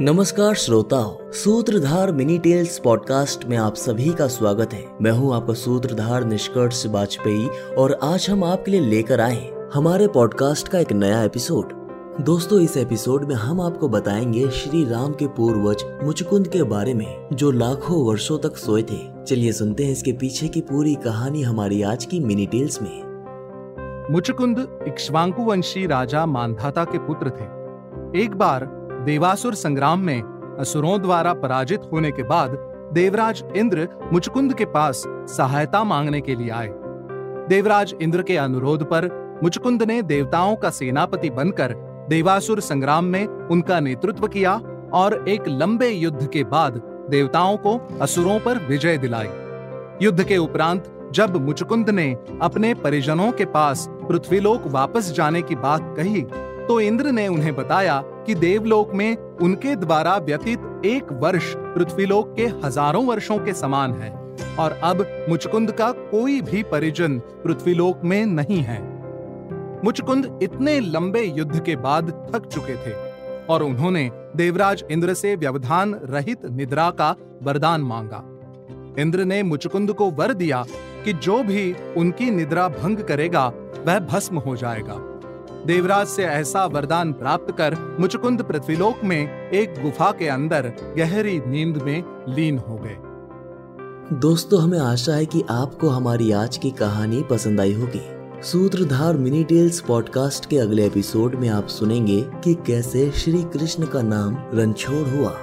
नमस्कार श्रोताओं, सूत्रधार मिनी टेल्स पॉडकास्ट में आप सभी का स्वागत है। मैं हूँ आपका सूत्रधार निष्कर्ष वाजपेयी और आज हम आपके लिए लेकर आए हमारे पॉडकास्ट का एक नया एपिसोड। दोस्तों, इस एपिसोड में हम आपको बताएँगे श्री राम के पूर्वज मुचकुंद के बारे में, जो लाखों वर्षों तक सोए थे। चलिए सुनते हैं इसके पीछे की पूरी कहानी हमारी आज की मिनी टेल्स में। मुचकुंद इक्ष्वांकु वंशी राजा मानधाता के पुत्र थे। एक बार देवासुर संग्राम में असुरों द्वारा पराजित होने के बाद देवराज इंद्र मुचकुंद के पास सहायता मांगने के लिए आए। देवराज इंद्र के अनुरोध पर मुचकुंद ने देवताओं का सेनापति बनकर देवासुर संग्राम में उनका नेतृत्व किया और एक लंबे युद्ध के बाद देवताओं को असुरों पर विजय दिलाई। युद्ध के उपरांत जब मुचकुंद ने अपने परिजनों के पास पृथ्वीलोक वापस जाने की बात कही तो इंद्र ने उन्हें बताया कि देवलोक में उनके द्वारा व्यतीत एक वर्ष पृथ्वीलोक के हज़ारों वर्षों के समान है, और अब मुचकुंद का कोई भी परिजन पृथ्वीलोक में नहीं है। मुचकुंद इतने लंबे युद्ध के बाद थक चुके थे, और उन्होंने देवराज इंद्र से व्यवधान रहित निद्रा का वरदान मांगा। इंद्र ने मुचकुंद को वर दिया कि जो भी उनकी निद्रा भंग करेगा, वह भस्म हो जाएगा। देवराज से ऐसा वरदान प्राप्त कर मुचकुंद पृथ्वीलोक में एक गुफा के अंदर गहरी नींद में लीन हो गए। दोस्तों, हमें आशा है कि आपको हमारी आज की कहानी पसंद आई होगी। सूत्रधार मिनी टेल्स पॉडकास्ट के अगले एपिसोड में आप सुनेंगे कि कैसे श्री कृष्ण का नाम रणछोड़ हुआ।